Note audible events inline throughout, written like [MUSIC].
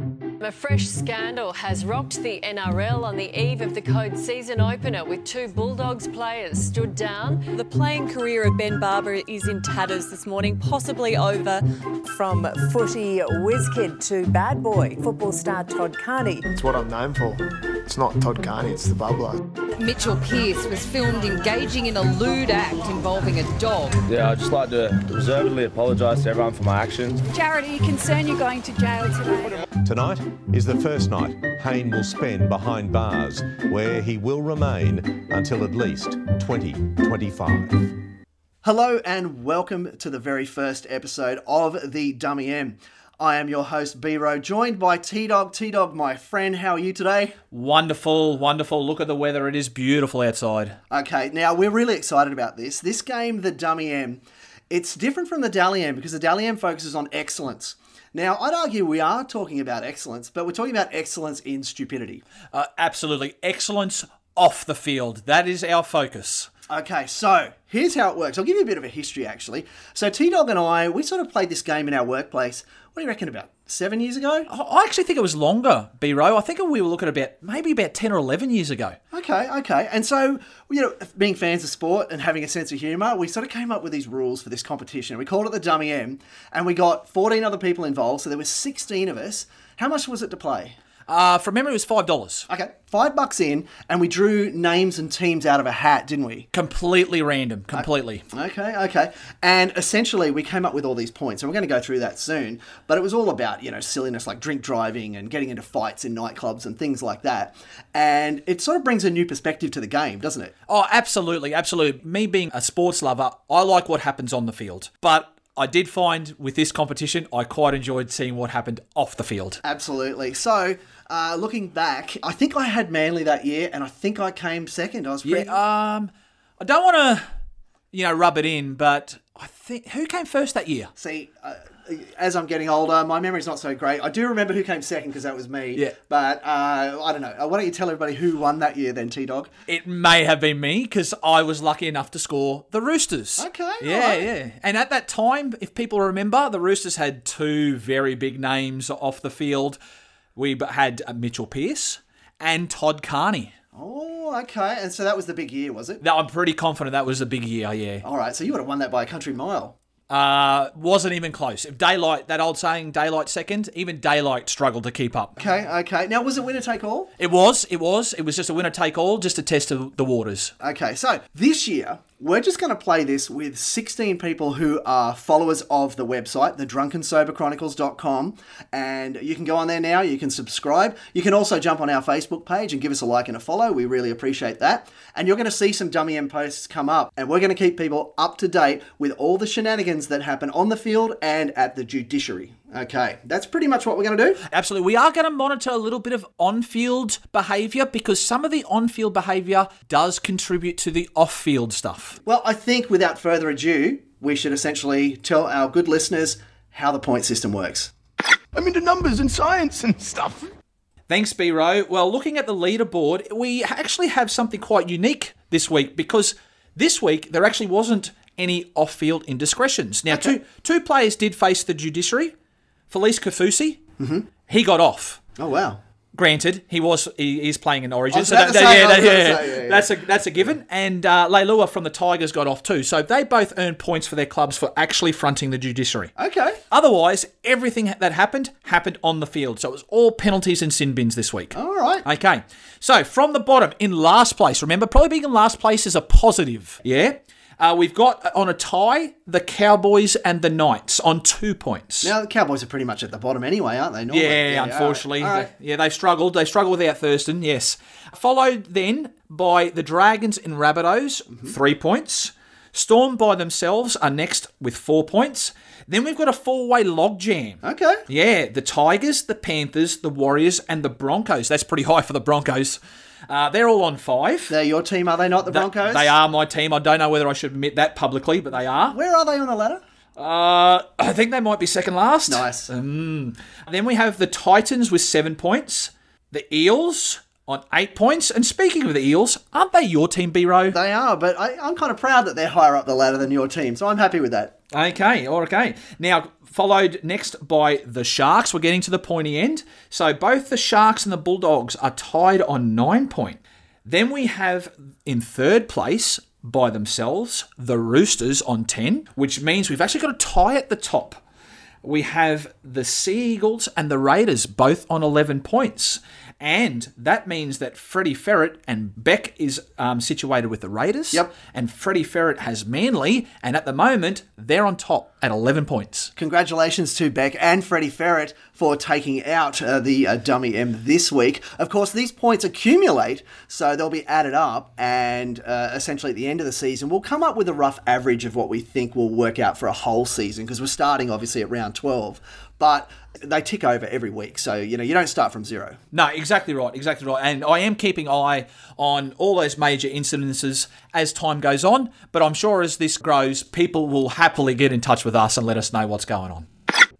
Thank you. A fresh scandal has rocked the NRL on the eve of the code season opener with two Bulldogs players stood down. The playing career of Ben Barba is in tatters this morning, possibly over. From footy whiz kid to bad boy, football star Todd Carney. It's what I'm known for. It's not Todd Carney, it's the bubbler. Mitchell Pearce was filmed engaging in a lewd act involving a dog. Yeah, I'd just like to reservedly apologise to everyone for my actions. Jarryd, are you concerned you're going to jail today? Tonight is the first night Hayne will spend behind bars, where he will remain until at least 2025. Hello and welcome to the very first episode of the Dummy M. I am your host B Row, joined by T Dog. T Dog, my friend, how are you today? Wonderful, wonderful. Look at the weather; it is beautiful outside. Okay, now we're really excited about this. This game, the Dummy M, it's different from the Dally M because the Dally M focuses on excellence. Now, I'd argue we are talking about excellence, but we're talking about excellence in stupidity. Uh, absolutely, excellence off the field. That is our focus. Okay, so here's how it works. I'll give you a bit of a history actually. So T Dog and I, we sort of played this game in our workplace. What do you reckon about seven years ago? I actually think it was longer, B Row. I think we were looking about maybe about ten or eleven years ago. Okay, okay. And so, you know, being fans of sport and having a sense of humour, we sort of came up with these rules for this competition. We called it the Dummy M, and we got 14 other people involved, so there were 16 of us. How much was it to play? Uh, from memory, it was five dollars. Okay, five bucks in, and we drew names and teams out of a hat, didn't we? Completely random, completely. Okay, okay. And essentially, we came up with all these points, and we're going to go through that soon. But it was all about, you know, silliness like drink driving and getting into fights in nightclubs and things like that. And it sort of brings a new perspective to the game, doesn't it? Oh, absolutely, absolutely. Me being a sports lover, I like what happens on the field. But I did find with this competition, I quite enjoyed seeing what happened off the field. Absolutely. So, uh, looking back, I think I had Manly that year, and I think I came second. I was pretty. Yeah, um, I don't want to, you know, rub it in, but I think who came first that year? See, uh, as I'm getting older, my memory's not so great. I do remember who came second because that was me. Yeah. But uh, I don't know. Why don't you tell everybody who won that year then, T Dog? It may have been me because I was lucky enough to score the Roosters. Okay. Yeah, alright. yeah. And at that time, if people remember, the Roosters had two very big names off the field. We had uh, Mitchell Pearce and Todd Carney. Oh, okay. And so that was the big year, was it? No, I'm pretty confident that was the big year, yeah. All right. So you would have won that by a country mile. Uh, wasn't even close. If daylight, that old saying, daylight second, even daylight struggled to keep up. Okay. Okay. Now, was it winner take all? It was, it was, it was just a winner take all, just to test the the waters. Okay, so this year we're just going to play this with 16 people who are followers of the website, the drunkensoberchronicles.com. And you can go on there now, you can subscribe. You can also jump on our Facebook page and give us a like and a follow. We really appreciate that. And you're going to see some Dummy M posts come up. And we're going to keep people up to date with all the shenanigans that happen on the field and at the judiciary. Okay, that's pretty much what we're going to do. Absolutely. We are going to monitor a little bit of on field behaviour because some of the on field behaviour does contribute to the off field stuff. Well, I think without further ado, we should essentially tell our good listeners how the point system works. I'm into numbers and science and stuff. Thanks, B Row. Well, looking at the leaderboard, we actually have something quite unique this week because this week there actually wasn't any off field indiscretions. Now, two, two players did face the judiciary. Felise Kaufusi, he got off. Oh, wow. Granted, he was he is playing in Origin, so about that, yeah, that- yeah, say, yeah, yeah. that's a that's a given. And uh, Leilua from the Tigers got off too, so they both earned points for their clubs for actually fronting the judiciary. Okay. Otherwise, everything that happened happened on the field, so it was all penalties and sin bins this week. All right. Okay, so from the bottom, in last place, remember, probably being in last place is a positive. Yeah? Uh, we've got uh, on a tie the Cowboys and the Knights on two points. Now the Cowboys are pretty much at the bottom anyway, aren't they? Normally? yeah, all right. unfortunately. All right. Yeah, they struggled. They struggled without Thurston, yes. Followed then by the Dragons and Rabbitohs, Mm-hmm. three points. Storm by themselves are next with four points. Then we've got a four way logjam. Okay. Yeah, the Tigers, the Panthers, the Warriors, and the Broncos. That's pretty high for the Broncos. Uh, they're all on five. They're your team, are they not? The Broncos. They are my team. I don't know whether I should admit that publicly, but they are. Where are they on the ladder? Uh, I think they might be second last. Nice. Mm. Then we have the Titans with seven points, the Eels on eight points. And speaking of the Eels, aren't they your team, B Row? They are, but I, I'm kind of proud that they're higher up the ladder than your team, so I'm happy with that. Okay, or okay. Now, followed next by the Sharks. We're getting to the pointy end. So both the Sharks and the Bulldogs are tied on nine point. Then we have in third place by themselves the Roosters on 10, which means we've actually got a tie at the top. We have the Sea Eagles and the Raiders both on 11 points. And that means that Freddie Ferret and Beck is um, situated with the Raiders. Yep. And Freddie Ferret has Manly. And at the moment, they're on top at 11 points. Congratulations to Beck and Freddie Ferret for taking out uh, the uh, dummy M this week. Of course, these points accumulate, so they'll be added up, and uh, essentially at the end of the season, we'll come up with a rough average of what we think will work out for a whole season because we're starting obviously at round 12. But they tick over every week, so you know you don't start from zero. No, exactly right, exactly right. And I am keeping eye on all those major incidences as time goes on. But I'm sure as this grows, people will happily get in touch with us and let us know what's going on.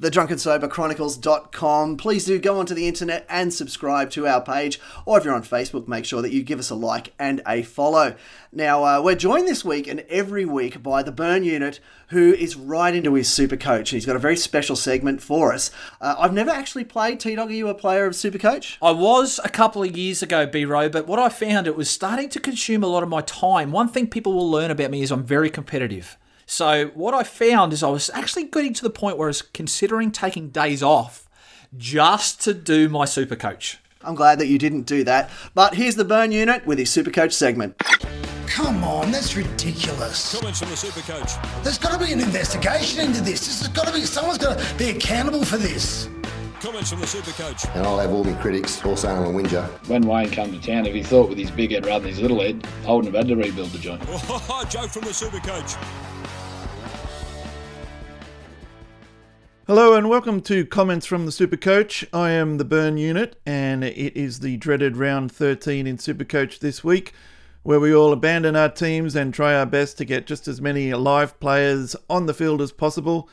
thedrunkensoberchronicles.com. Please do go onto the internet and subscribe to our page, or if you're on Facebook, make sure that you give us a like and a follow. Now, uh, we're joined this week and every week by the Bern Unit, who is right into his Super Coach. And he's got a very special segment for us. Uh, I've never actually played T Dog. Are you a player of Super Coach? I was a couple of years ago, B Row, but what I found it was starting to consume a lot of my time. One thing people will learn about me is I'm very competitive. So what I found is I was actually getting to the point where I was considering taking days off just to do my super coach. I'm glad that you didn't do that. But here's the Bern Unit with his Super Coach segment. Come on, that's ridiculous. Comments from the super coach. There's got to be an investigation into this. This has got to be someone's got to be accountable for this. Comments from the super coach. And I'll have all my critics all saying I'm a whinger. When Wayne came to town, if he thought with his big head rather than his little head, I wouldn't have had to rebuild the joint. [LAUGHS] Oh, joke from the super coach. Hello and welcome to Comments from the Super Coach. I am the Bern Unit, and it is the dreaded round 13 in Super Coach this week, where we all abandon our teams and try our best to get just as many live players on the field as possible.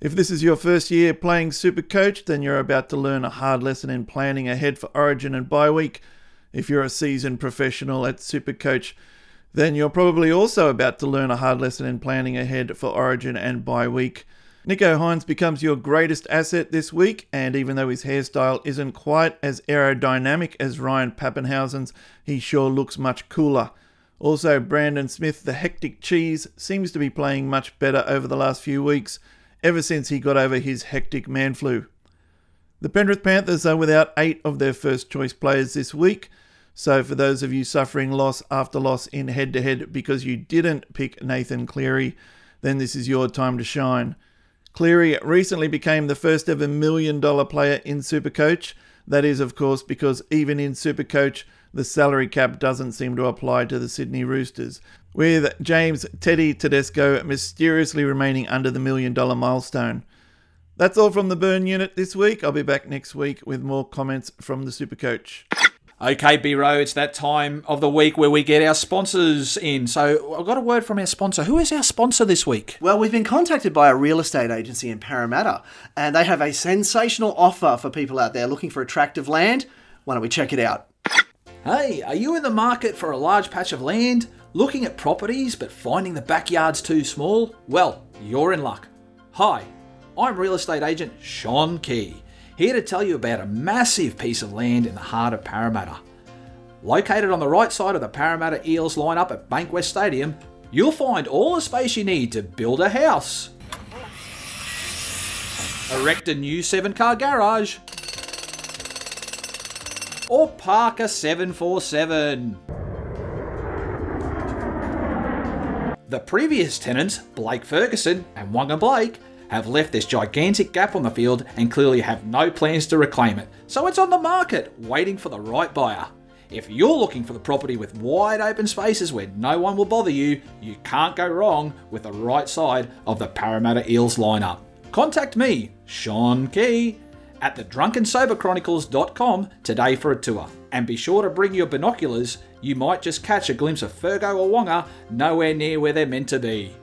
If this is your first year playing Super Coach, then you're about to learn a hard lesson in planning ahead for Origin and bye week. If you're a seasoned professional at Super Coach, then you're probably also about to learn a hard lesson in planning ahead for Origin and bye week. Nicho Hynes becomes your greatest asset this week, and even though his hairstyle isn't quite as aerodynamic as Ryan Papenhuyzen's, he sure looks much cooler. Also, Brandon Smith, the hectic cheese, seems to be playing much better over the last few weeks, ever since he got over his hectic man flu. The Penrith Panthers are without eight of their first choice players this week, so for those of you suffering loss after loss in head to head because you didn't pick Nathan Cleary, then this is your time to shine. Cleary recently became the first ever million dollar player in Supercoach. That is, of course, because even in Supercoach, the salary cap doesn't seem to apply to the Sydney Roosters, with James Teddy Tedesco mysteriously remaining under the million dollar milestone. That's all from the Bern Unit this week. I'll be back next week with more comments from the Supercoach. Okay, B Row, it's that time of the week where we get our sponsors in. So I've got a word from our sponsor. Who is our sponsor this week? Well, we've been contacted by a real estate agency in Parramatta, and they have a sensational offer for people out there looking for attractive land. Why don't we check it out? Hey, are you in the market for a large patch of land, looking at properties but finding the backyards too small? Well, you're in luck. Hi, I'm real estate agent Sean Key here to tell you about a massive piece of land in the heart of Parramatta. Located on the right side of the Parramatta Eels lineup at Bankwest Stadium, you'll find all the space you need to build a house, erect a new 7 car garage, or park a 747. The previous tenants, Blake Ferguson and Waqa Blake, have left this gigantic gap on the field and clearly have no plans to reclaim it. So it's on the market, waiting for the right buyer. If you're looking for the property with wide open spaces where no one will bother you, you can't go wrong with the right side of the Parramatta Eels lineup. Contact me, Sean Key, at thedrunkensoberchronicles.com today for a tour. And be sure to bring your binoculars, you might just catch a glimpse of Fergo or Waqa nowhere near where they're meant to be.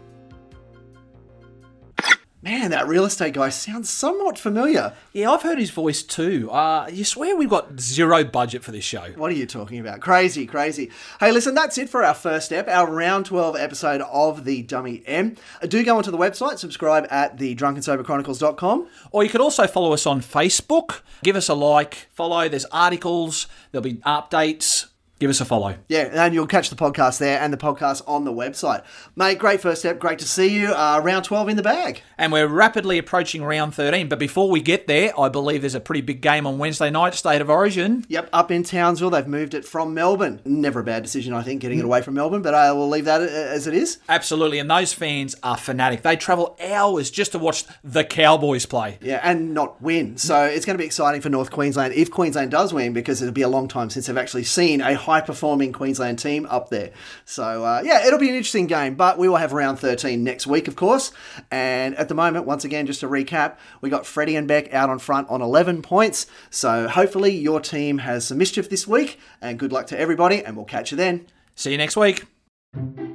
Man, that real estate guy sounds somewhat familiar. Yeah, I've heard his voice too. Uh, you swear we've got zero budget for this show. What are you talking about? Crazy, crazy. Hey, listen, that's it for our first step, our round 12 episode of the Dummy M. Do go onto the website, subscribe at the drunkensoberchronicles.com. Or you could also follow us on Facebook. Give us a like, follow. There's articles, there'll be updates. Give us a follow. Yeah, and you'll catch the podcast there and the podcast on the website. Mate, great first step. Great to see you. Uh, round 12 in the bag. And we're rapidly approaching round 13. But before we get there, I believe there's a pretty big game on Wednesday night, State of Origin. Yep, up in Townsville. They've moved it from Melbourne. Never a bad decision, I think, getting it mm. away from Melbourne, but uh, I will leave that uh, as it is. Absolutely. And those fans are fanatic. They travel hours just to watch the Cowboys play. Yeah, and not win. So it's going to be exciting for North Queensland if Queensland does win because it'll be a long time since they've actually seen a high performing Queensland team up there. So uh, yeah, it'll be an interesting game, but we will have round 13 next week, of course. And at the moment, once again, just to recap, we got Freddie and Beck out on front on 11 points. So hopefully your team has some mischief this week, and good luck to everybody, and we'll catch you then. See you next week.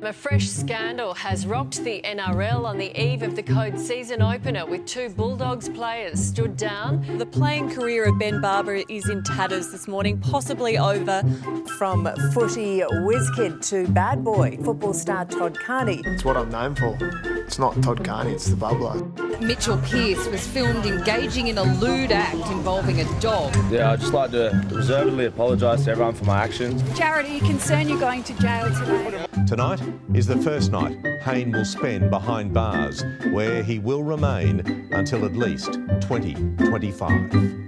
A fresh scandal has rocked the NRL on the eve of the Code season opener with two Bulldogs players stood down. The playing career of Ben Barba is in tatters this morning, possibly over. From footy whiz kid to bad boy, football star Todd Carney. It's what I'm known for. It's not Todd Carney, it's the bubbler. Mitchell Pearce was filmed engaging in a lewd act involving a dog. Yeah, I'd just like to reservedly apologise to everyone for my actions. Jarryd, are you concerned you're going to jail today? Tonight is the first night Hayne will spend behind bars, where he will remain until at least 2025.